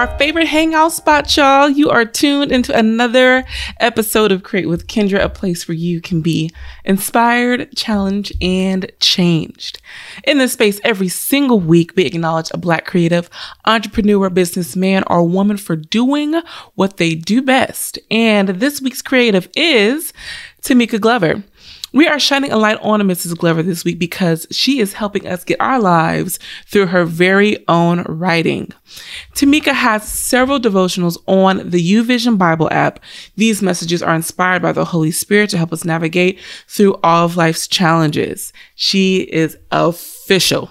Our favorite hangout spot, y'all. You are tuned into another episode of Create with Kendra, a place where you can be inspired, challenged, and changed. In this space, every single week, we acknowledge a Black creative, entrepreneur, businessman, or woman for doing what they do best. And this week's creative is Tamika Glover. We are shining a light on Mrs. Glover this week because she is helping us get our lives through her very own writing. Tamika has several devotionals on the YouVersion Bible app. These messages are inspired by the Holy Spirit to help us navigate through all of life's challenges. She is official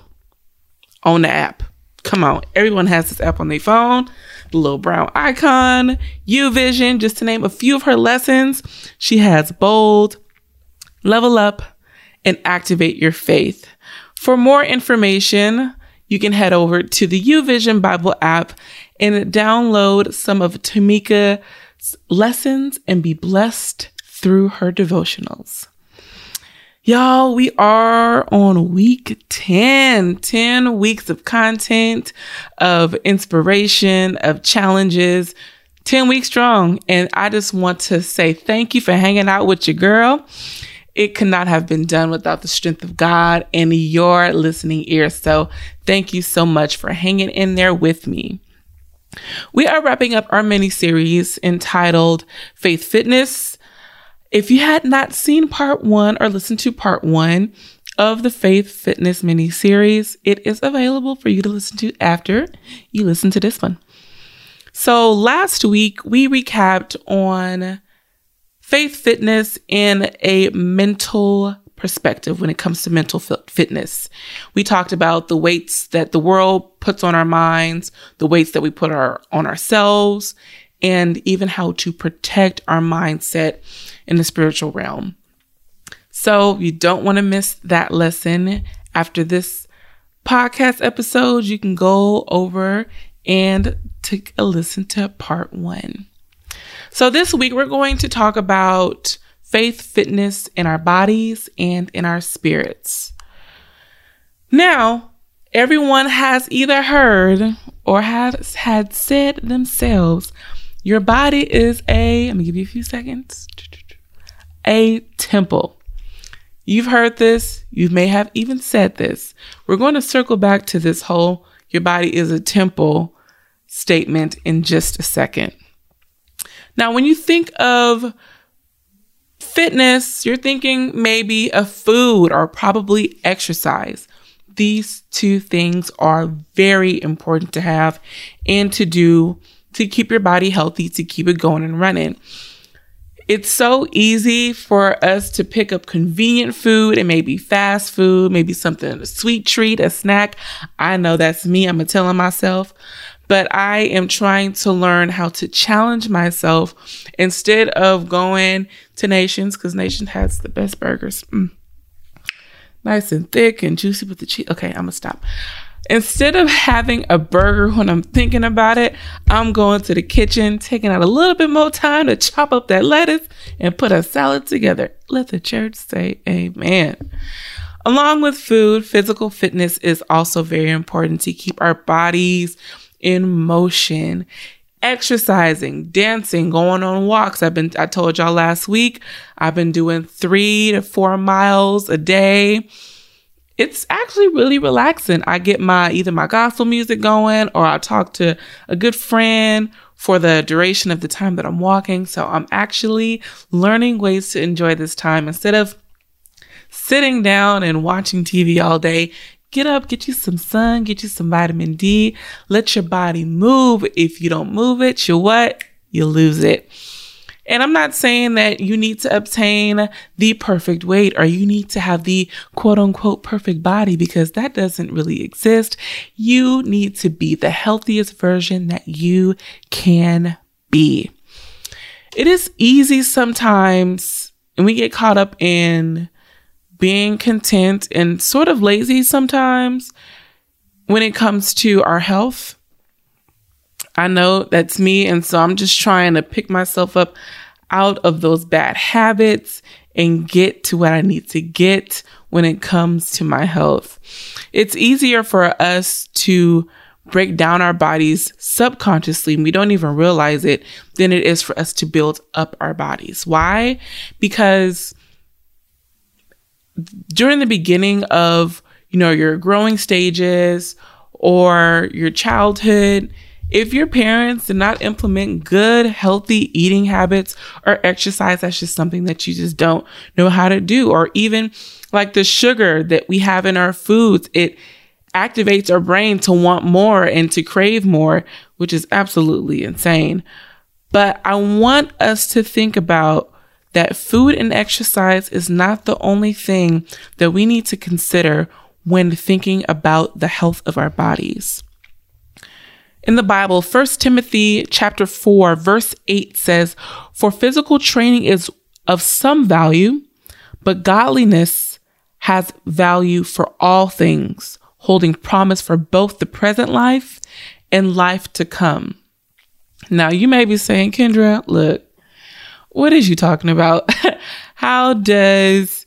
on the app. Come on, everyone has this app on their phone. The little brown icon, YouVersion, just to name a few of her lessons. She has bold, level up, and activate your faith. For more information, you can head over to the YouVersion Bible app and download some of Tamika's lessons and be blessed through her devotionals. Y'all, we are on week 10, 10 weeks of content, of inspiration, of challenges, 10 weeks strong. And I just want to say thank you for hanging out with your girl. It could not have been done without the strength of God and your listening ears. So thank you so much for hanging in there with me. We are wrapping up our mini series entitled Faith Fitness. If you had not seen part one or listened to part one of the Faith Fitness mini series, it is available for you to listen to after you listen to this one. So last week we recapped on faith fitness in a mental perspective when it comes to mental fitness. We talked about the weights that the world puts on our minds, the weights that we put our, on ourselves, and even how to protect our mindset in the spiritual realm. So you don't want to miss that lesson after this podcast episode. You can go over and take a listen to part one. So, this week we're going to talk about faith, fitness in our bodies and in our spirits. Now, everyone has either heard or has had said themselves, your body is a, let me give you a few seconds, a temple. You've heard this, you may have even said this. We're going to circle back to this whole your body is a temple statement in just a second. Now, when you think of fitness, you're thinking maybe of food or probably exercise. These two things are very important to have and to do to keep your body healthy, to keep it going and running. It's so easy for us to pick up convenient food and maybe fast food, maybe something, a sweet treat, a snack. I know that's me. I'm telling myself but I am trying to learn how to challenge myself instead of going to Nations because Nation has the best burgers. Mm. Nice and thick and juicy with the cheese. Okay, I'm gonna stop. Instead of having a burger when I'm thinking about it, I'm going to the kitchen, taking out a little bit more time to chop up that lettuce and put a salad together. Let the church say amen. Along with food, physical fitness is also very important to keep our bodies in motion, exercising, dancing, going on walks. I've been, I told y'all last week, I've been doing three to four miles a day. It's actually really relaxing. I get my either my gospel music going or I talk to a good friend for the duration of the time that I'm walking. So I'm actually learning ways to enjoy this time instead of sitting down and watching TV all day. Get up, get you some sun, get you some vitamin D. Let your body move. If you don't move it, you what? You lose it. And I'm not saying that you need to obtain the perfect weight or you need to have the quote unquote perfect body because that doesn't really exist. You need to be the healthiest version that you can be. It is easy sometimes, and we get caught up in being content and sort of lazy sometimes when it comes to our health. I know that's me. And so I'm just trying to pick myself up out of those bad habits and get to what I need to get when it comes to my health. It's easier for us to break down our bodies subconsciously and we don't even realize it than it is for us to build up our bodies. Why? Because during the beginning of, you know, your growing stages or your childhood, if your parents did not implement good, healthy eating habits or exercise, that's just something that you just don't know how to do. Or even like the sugar that we have in our foods, it activates our brain to want more and to crave more, which is absolutely insane. But I want us to think about that food and exercise is not the only thing that we need to consider when thinking about the health of our bodies. In the Bible, 1 Timothy chapter 4 verse 8 says, "For physical training is of some value, but godliness has value for all things, holding promise for both the present life and life to come." Now, you may be saying, "Kendra, look, what is you talking about? How does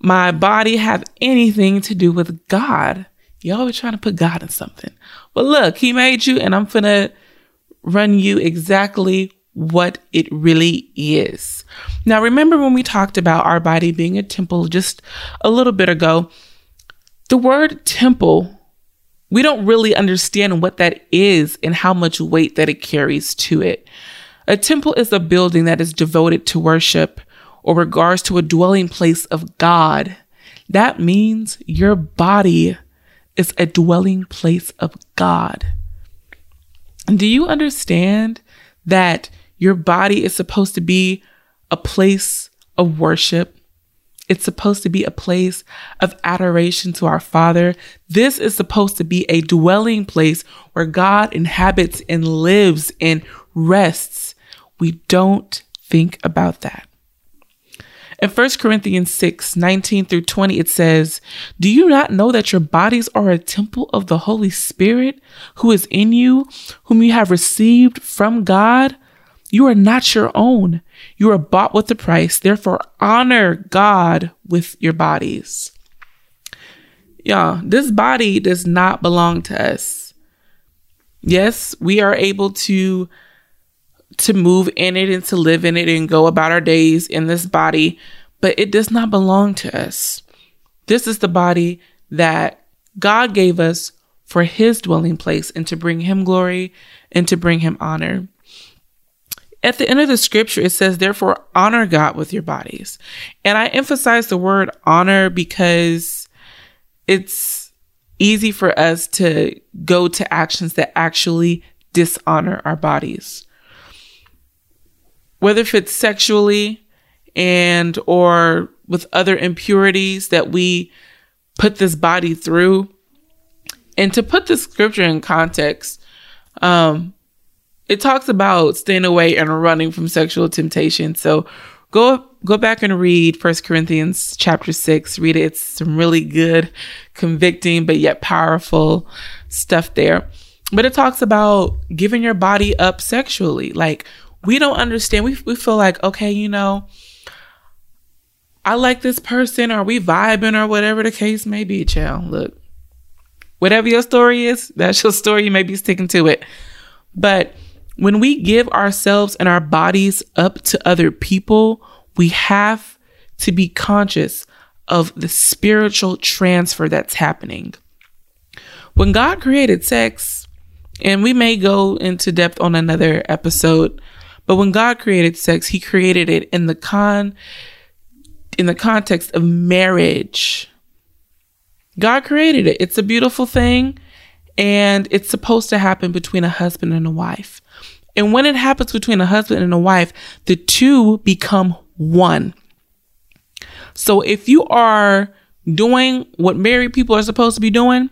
my body have anything to do with God?" Y'all always trying to put God in something. Well, look, he made you, and I'm gonna run you exactly what it really is. Now, remember when we talked about our body being a temple just a little bit ago? The word temple, we don't really understand what that is and how much weight that it carries to it. A temple is a building that is devoted to worship or regards to a dwelling place of God. That means your body is a dwelling place of God. Do you understand that your body is supposed to be a place of worship? It's supposed to be a place of adoration to our Father. This is supposed to be a dwelling place where God inhabits and lives and rests. We don't think about that. In 1 Corinthians 6 19 through 20, it says, Do you not know that your bodies are a temple of the Holy Spirit who is in you, whom you have received from God? You are not your own. You are bought with a price. Therefore, honor God with your bodies. Y'all, this body does not belong to us. Yes, we are able to to move in it and to live in it and go about our days in this body, but it does not belong to us. This is the body that God gave us for his dwelling place and to bring him glory and to bring him honor. At the end of the scripture, it says, therefore, honor God with your bodies. And I emphasize the word honor because it's easy for us to go to actions that actually dishonor our bodies whether if it's sexually and or with other impurities that we put this body through. And to put the scripture in context, um, it talks about staying away and running from sexual temptation. So go go back and read First Corinthians chapter 6. Read it. It's some really good, convicting, but yet powerful stuff there. But it talks about giving your body up sexually. Like we don't understand. We, we feel like, okay, you know, I like this person or we vibing or whatever the case may be, child. Look, whatever your story is, that's your story. You may be sticking to it. But when we give ourselves and our bodies up to other people, we have to be conscious of the spiritual transfer that's happening. When God created sex, and we may go into depth on another episode but when God created sex, he created it in the con in the context of marriage. God created it. It's a beautiful thing and it's supposed to happen between a husband and a wife. And when it happens between a husband and a wife, the two become one. So if you are doing what married people are supposed to be doing,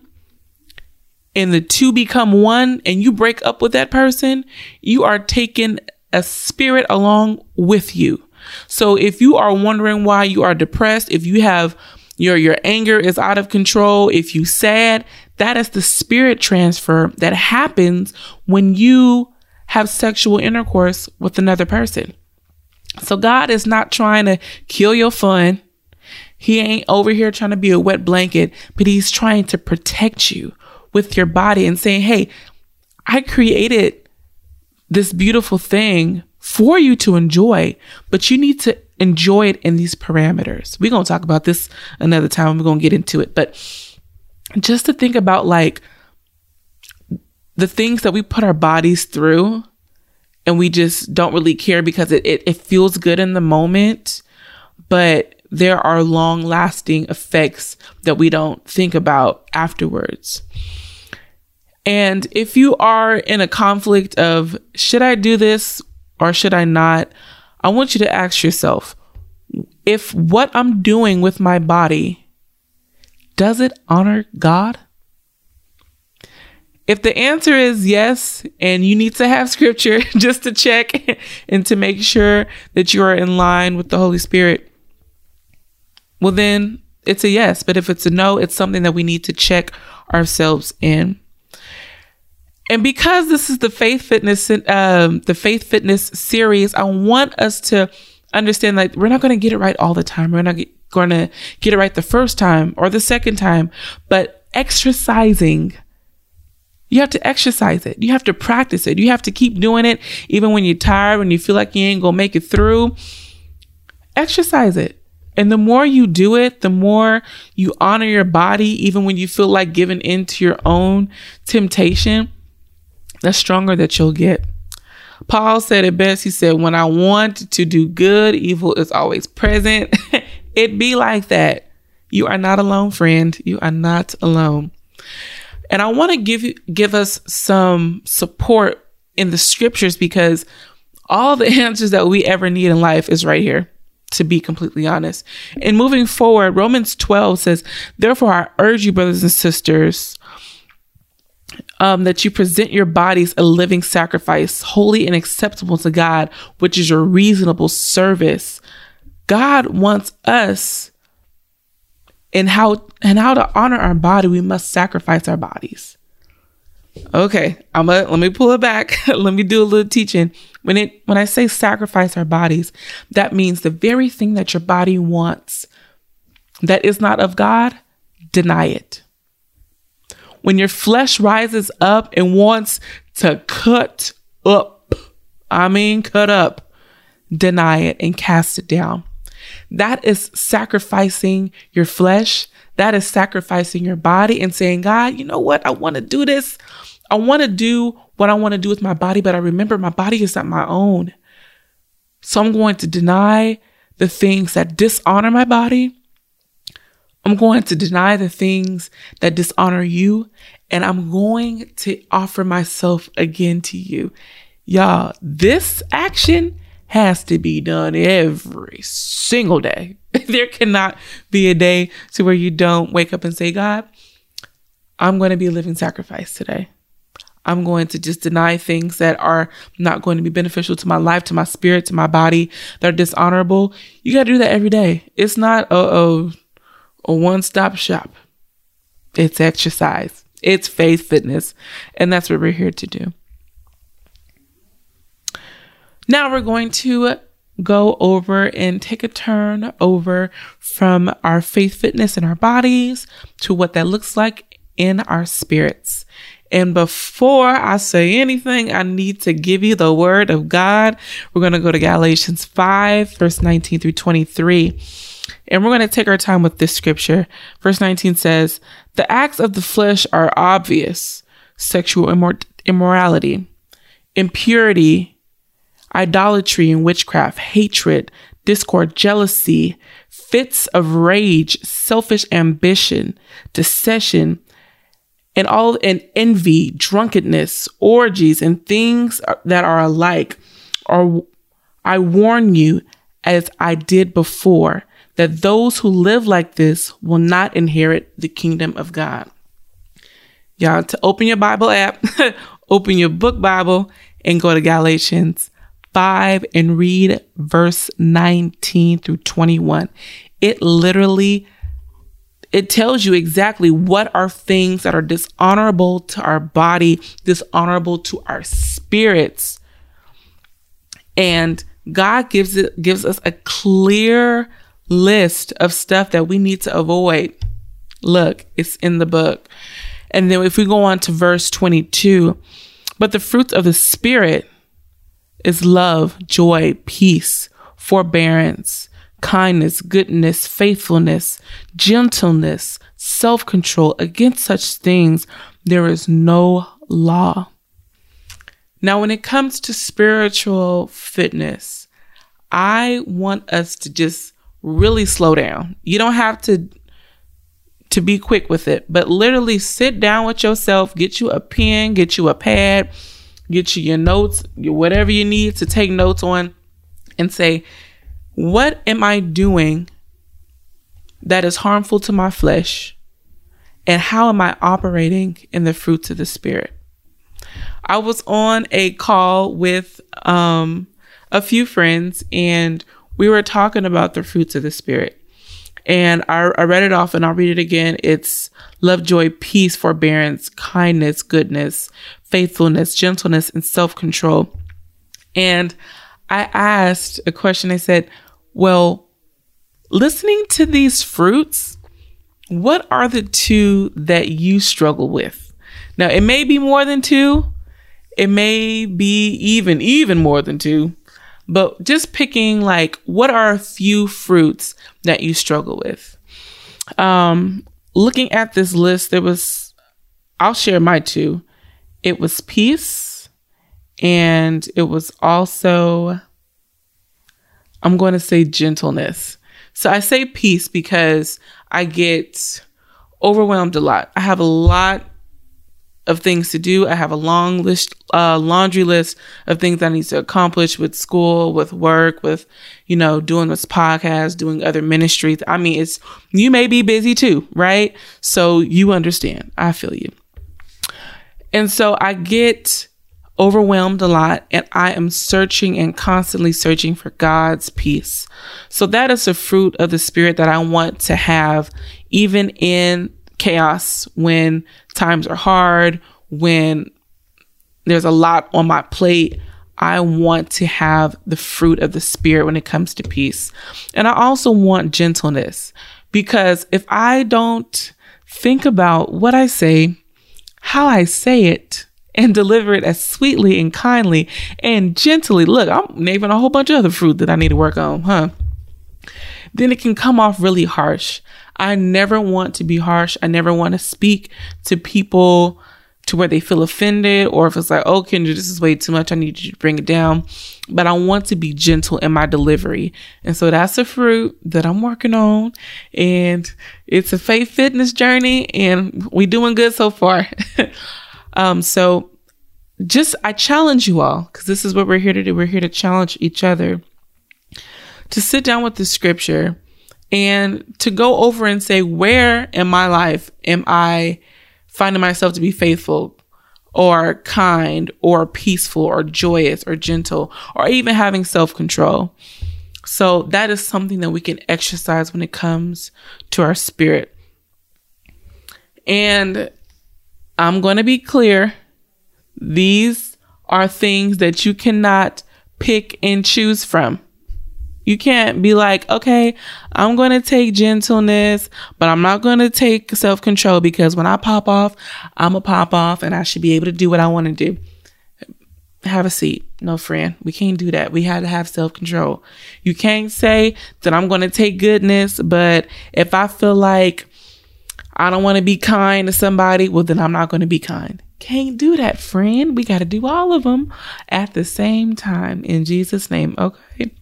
and the two become one and you break up with that person, you are taking a spirit along with you. So if you are wondering why you are depressed, if you have your your anger is out of control, if you sad, that is the spirit transfer that happens when you have sexual intercourse with another person. So God is not trying to kill your fun. He ain't over here trying to be a wet blanket, but he's trying to protect you with your body and saying, "Hey, I created this beautiful thing for you to enjoy, but you need to enjoy it in these parameters. We're going to talk about this another time. We're going to get into it. But just to think about like the things that we put our bodies through and we just don't really care because it, it, it feels good in the moment, but there are long lasting effects that we don't think about afterwards. And if you are in a conflict of should I do this or should I not? I want you to ask yourself if what I'm doing with my body does it honor God? If the answer is yes, and you need to have scripture just to check and to make sure that you are in line with the Holy Spirit, well, then it's a yes. But if it's a no, it's something that we need to check ourselves in. And because this is the faith fitness, um, the faith fitness series, I want us to understand that we're not going to get it right all the time. We're not going to get it right the first time or the second time, but exercising. You have to exercise it. You have to practice it. You have to keep doing it, even when you're tired, when you feel like you ain't gonna make it through. Exercise it. And the more you do it, the more you honor your body, even when you feel like giving in to your own temptation the stronger that you'll get. Paul said it best. He said, When I want to do good, evil is always present. it be like that. You are not alone, friend. You are not alone. And I want to give you give us some support in the scriptures because all the answers that we ever need in life is right here, to be completely honest. And moving forward, Romans 12 says, Therefore, I urge you, brothers and sisters, um, that you present your bodies a living sacrifice, holy and acceptable to God, which is your reasonable service. God wants us and how and how to honor our body, we must sacrifice our bodies. Okay, I'm a, let me pull it back. let me do a little teaching. When it when I say sacrifice our bodies, that means the very thing that your body wants that is not of God, deny it when your flesh rises up and wants to cut up, I mean, cut up, deny it and cast it down. That is sacrificing your flesh. That is sacrificing your body and saying, God, you know what? I want to do this. I want to do what I want to do with my body, but I remember my body is not my own. So I'm going to deny the things that dishonor my body I'm going to deny the things that dishonor you, and I'm going to offer myself again to you. Y'all, this action has to be done every single day. there cannot be a day to where you don't wake up and say, God, I'm going to be a living sacrifice today. I'm going to just deny things that are not going to be beneficial to my life, to my spirit, to my body, that are dishonorable. You got to do that every day. It's not, oh, oh, a one stop shop. It's exercise, it's faith fitness, and that's what we're here to do. Now we're going to go over and take a turn over from our faith fitness in our bodies to what that looks like in our spirits. And before I say anything, I need to give you the word of God. We're going to go to Galatians 5, verse 19 through 23. And we're going to take our time with this scripture. Verse 19 says, The acts of the flesh are obvious sexual immor- immorality, impurity, idolatry and witchcraft, hatred, discord, jealousy, fits of rage, selfish ambition, dissension, and all and envy, drunkenness, orgies, and things that are alike. Or I warn you, as I did before, that those who live like this will not inherit the kingdom of God. Y'all, to open your Bible app, open your book Bible, and go to Galatians 5 and read verse 19 through 21. It literally it tells you exactly what are things that are dishonorable to our body, dishonorable to our spirits. And God gives it gives us a clear list of stuff that we need to avoid. Look, it's in the book. And then if we go on to verse 22, But the fruits of the Spirit is love, joy, peace, forbearance, kindness, goodness, faithfulness, gentleness, self control. Against such things, there is no law. Now, when it comes to spiritual fitness, I want us to just really slow down. You don't have to to be quick with it, but literally sit down with yourself, get you a pen, get you a pad, get you your notes, whatever you need to take notes on and say, what am I doing that is harmful to my flesh? And how am I operating in the fruits of the spirit? I was on a call with um, a few friends and we were talking about the fruits of the Spirit. And I, I read it off and I'll read it again. It's love, joy, peace, forbearance, kindness, goodness, faithfulness, gentleness, and self control. And I asked a question. I said, Well, listening to these fruits, what are the two that you struggle with? Now, it may be more than two, it may be even even more than two, but just picking like what are a few fruits that you struggle with. Um, looking at this list, there was I'll share my two. It was peace, and it was also I'm going to say gentleness. So I say peace because I get overwhelmed a lot. I have a lot of things to do. I have a long list, uh, laundry list of things I need to accomplish with school, with work, with, you know, doing this podcast, doing other ministries. I mean, it's, you may be busy too, right? So you understand. I feel you. And so I get overwhelmed a lot and I am searching and constantly searching for God's peace. So that is a fruit of the spirit that I want to have even in chaos when times are hard, when there's a lot on my plate. I want to have the fruit of the spirit when it comes to peace. And I also want gentleness because if I don't think about what I say, how I say it, and deliver it as sweetly and kindly and gently, look, I'm naming a whole bunch of other fruit that I need to work on, huh? Then it can come off really harsh. I never want to be harsh. I never want to speak to people to where they feel offended or if it's like, oh, Kendra, this is way too much. I need you to bring it down. But I want to be gentle in my delivery. And so that's a fruit that I'm working on. And it's a faith fitness journey and we doing good so far. um, so just, I challenge you all because this is what we're here to do. We're here to challenge each other to sit down with the scripture and to go over and say, where in my life am I finding myself to be faithful or kind or peaceful or joyous or gentle or even having self control? So that is something that we can exercise when it comes to our spirit. And I'm going to be clear. These are things that you cannot pick and choose from. You can't be like, okay, I'm going to take gentleness, but I'm not going to take self control because when I pop off, I'm a pop off and I should be able to do what I want to do. Have a seat. No, friend. We can't do that. We have to have self control. You can't say that I'm going to take goodness, but if I feel like I don't want to be kind to somebody, well, then I'm not going to be kind. Can't do that, friend. We got to do all of them at the same time in Jesus' name. Okay.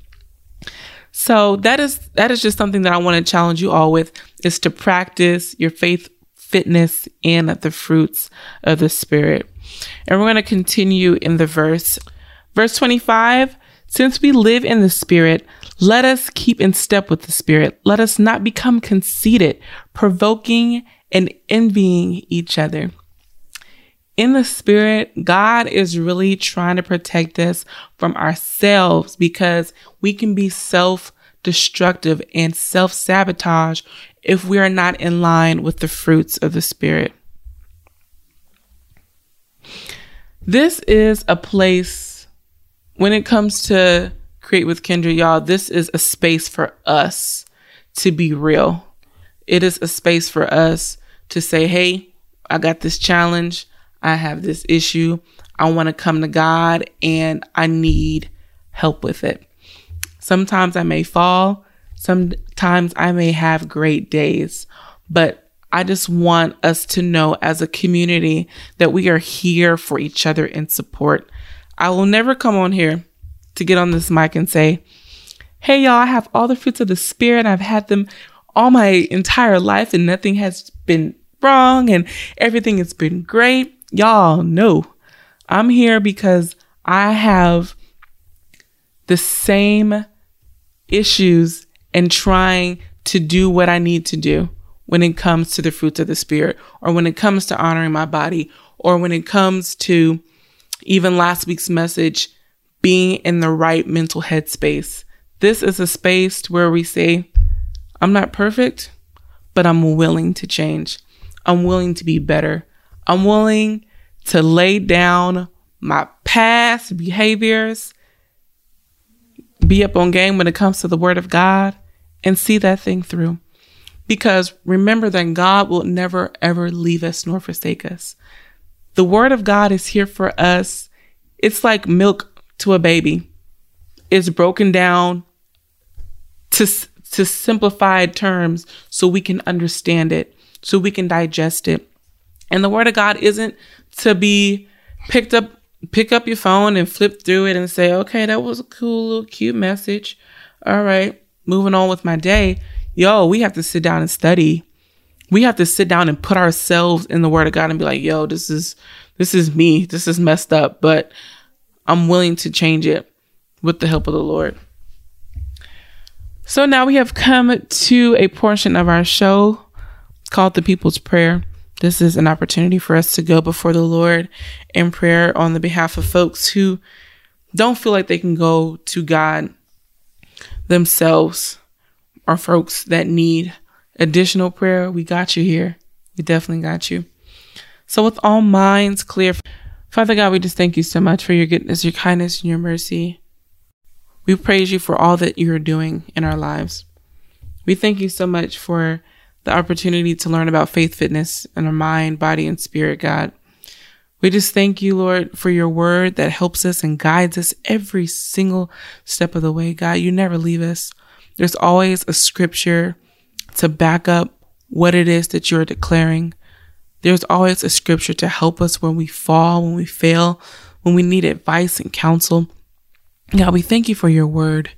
So that is that is just something that I want to challenge you all with is to practice your faith fitness and the fruits of the spirit. And we're going to continue in the verse. Verse 25, since we live in the spirit, let us keep in step with the spirit. Let us not become conceited, provoking and envying each other in the spirit, God is really trying to protect us from ourselves because we can be self destructive and self sabotage if we are not in line with the fruits of the spirit. This is a place when it comes to create with Kendra, y'all, this is a space for us to be real. It is a space for us to say, hey, I got this challenge. I have this issue. I want to come to God and I need help with it. Sometimes I may fall, sometimes I may have great days, but I just want us to know as a community that we are here for each other in support. I will never come on here to get on this mic and say, Hey, y'all, I have all the fruits of the Spirit. I've had them all my entire life and nothing has been wrong and everything has been great. Y'all know I'm here because I have the same issues and trying to do what I need to do when it comes to the fruits of the Spirit or when it comes to honoring my body or when it comes to even last week's message, being in the right mental headspace. This is a space where we say, I'm not perfect, but I'm willing to change. I'm willing to be better. I'm willing to lay down my past behaviors, be up on game when it comes to the word of God, and see that thing through. Because remember that God will never ever leave us nor forsake us. The word of God is here for us. It's like milk to a baby. It's broken down to to simplified terms so we can understand it, so we can digest it. And the word of God isn't to be picked up, pick up your phone and flip through it and say, okay, that was a cool little cute message. All right, moving on with my day. Yo, we have to sit down and study. We have to sit down and put ourselves in the word of God and be like, yo, this is this is me. This is messed up, but I'm willing to change it with the help of the Lord. So now we have come to a portion of our show called the People's Prayer. This is an opportunity for us to go before the Lord in prayer on the behalf of folks who don't feel like they can go to God themselves or folks that need additional prayer. We got you here. We definitely got you. So, with all minds clear, Father God, we just thank you so much for your goodness, your kindness, and your mercy. We praise you for all that you are doing in our lives. We thank you so much for the opportunity to learn about faith fitness in our mind, body, and spirit, God. We just thank you, Lord, for your word that helps us and guides us every single step of the way, God. You never leave us. There's always a scripture to back up what it is that you're declaring. There's always a scripture to help us when we fall, when we fail, when we need advice and counsel. God, we thank you for your word.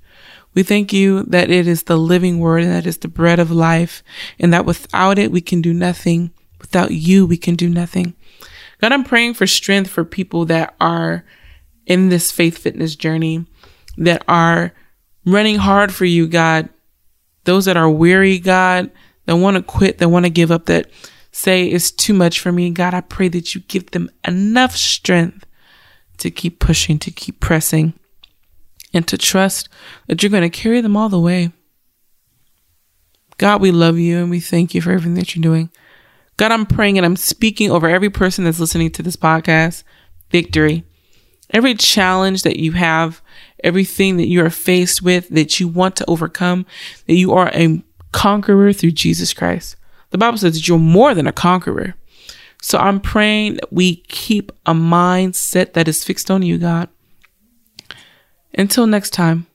We thank you that it is the living word and that is the bread of life and that without it, we can do nothing. Without you, we can do nothing. God, I'm praying for strength for people that are in this faith fitness journey, that are running hard for you, God. Those that are weary, God, that want to quit, that want to give up, that say it's too much for me. God, I pray that you give them enough strength to keep pushing, to keep pressing and to trust that you're going to carry them all the way. God, we love you and we thank you for everything that you're doing. God, I'm praying and I'm speaking over every person that's listening to this podcast victory. Every challenge that you have, everything that you are faced with that you want to overcome, that you are a conqueror through Jesus Christ. The Bible says that you're more than a conqueror. So I'm praying that we keep a mindset that is fixed on you, God. Until next time,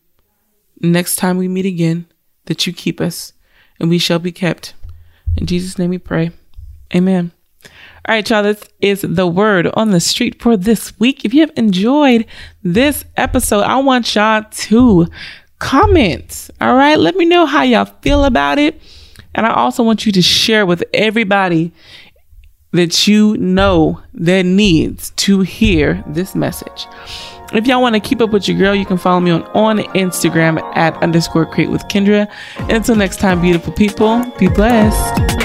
next time we meet again, that you keep us and we shall be kept. In Jesus' name we pray. Amen. All right, y'all, this is the word on the street for this week. If you have enjoyed this episode, I want y'all to comment. All right, let me know how y'all feel about it. And I also want you to share with everybody that you know that needs to hear this message. If y'all want to keep up with your girl, you can follow me on, on Instagram at underscore create with Kendra. Until next time, beautiful people, be blessed.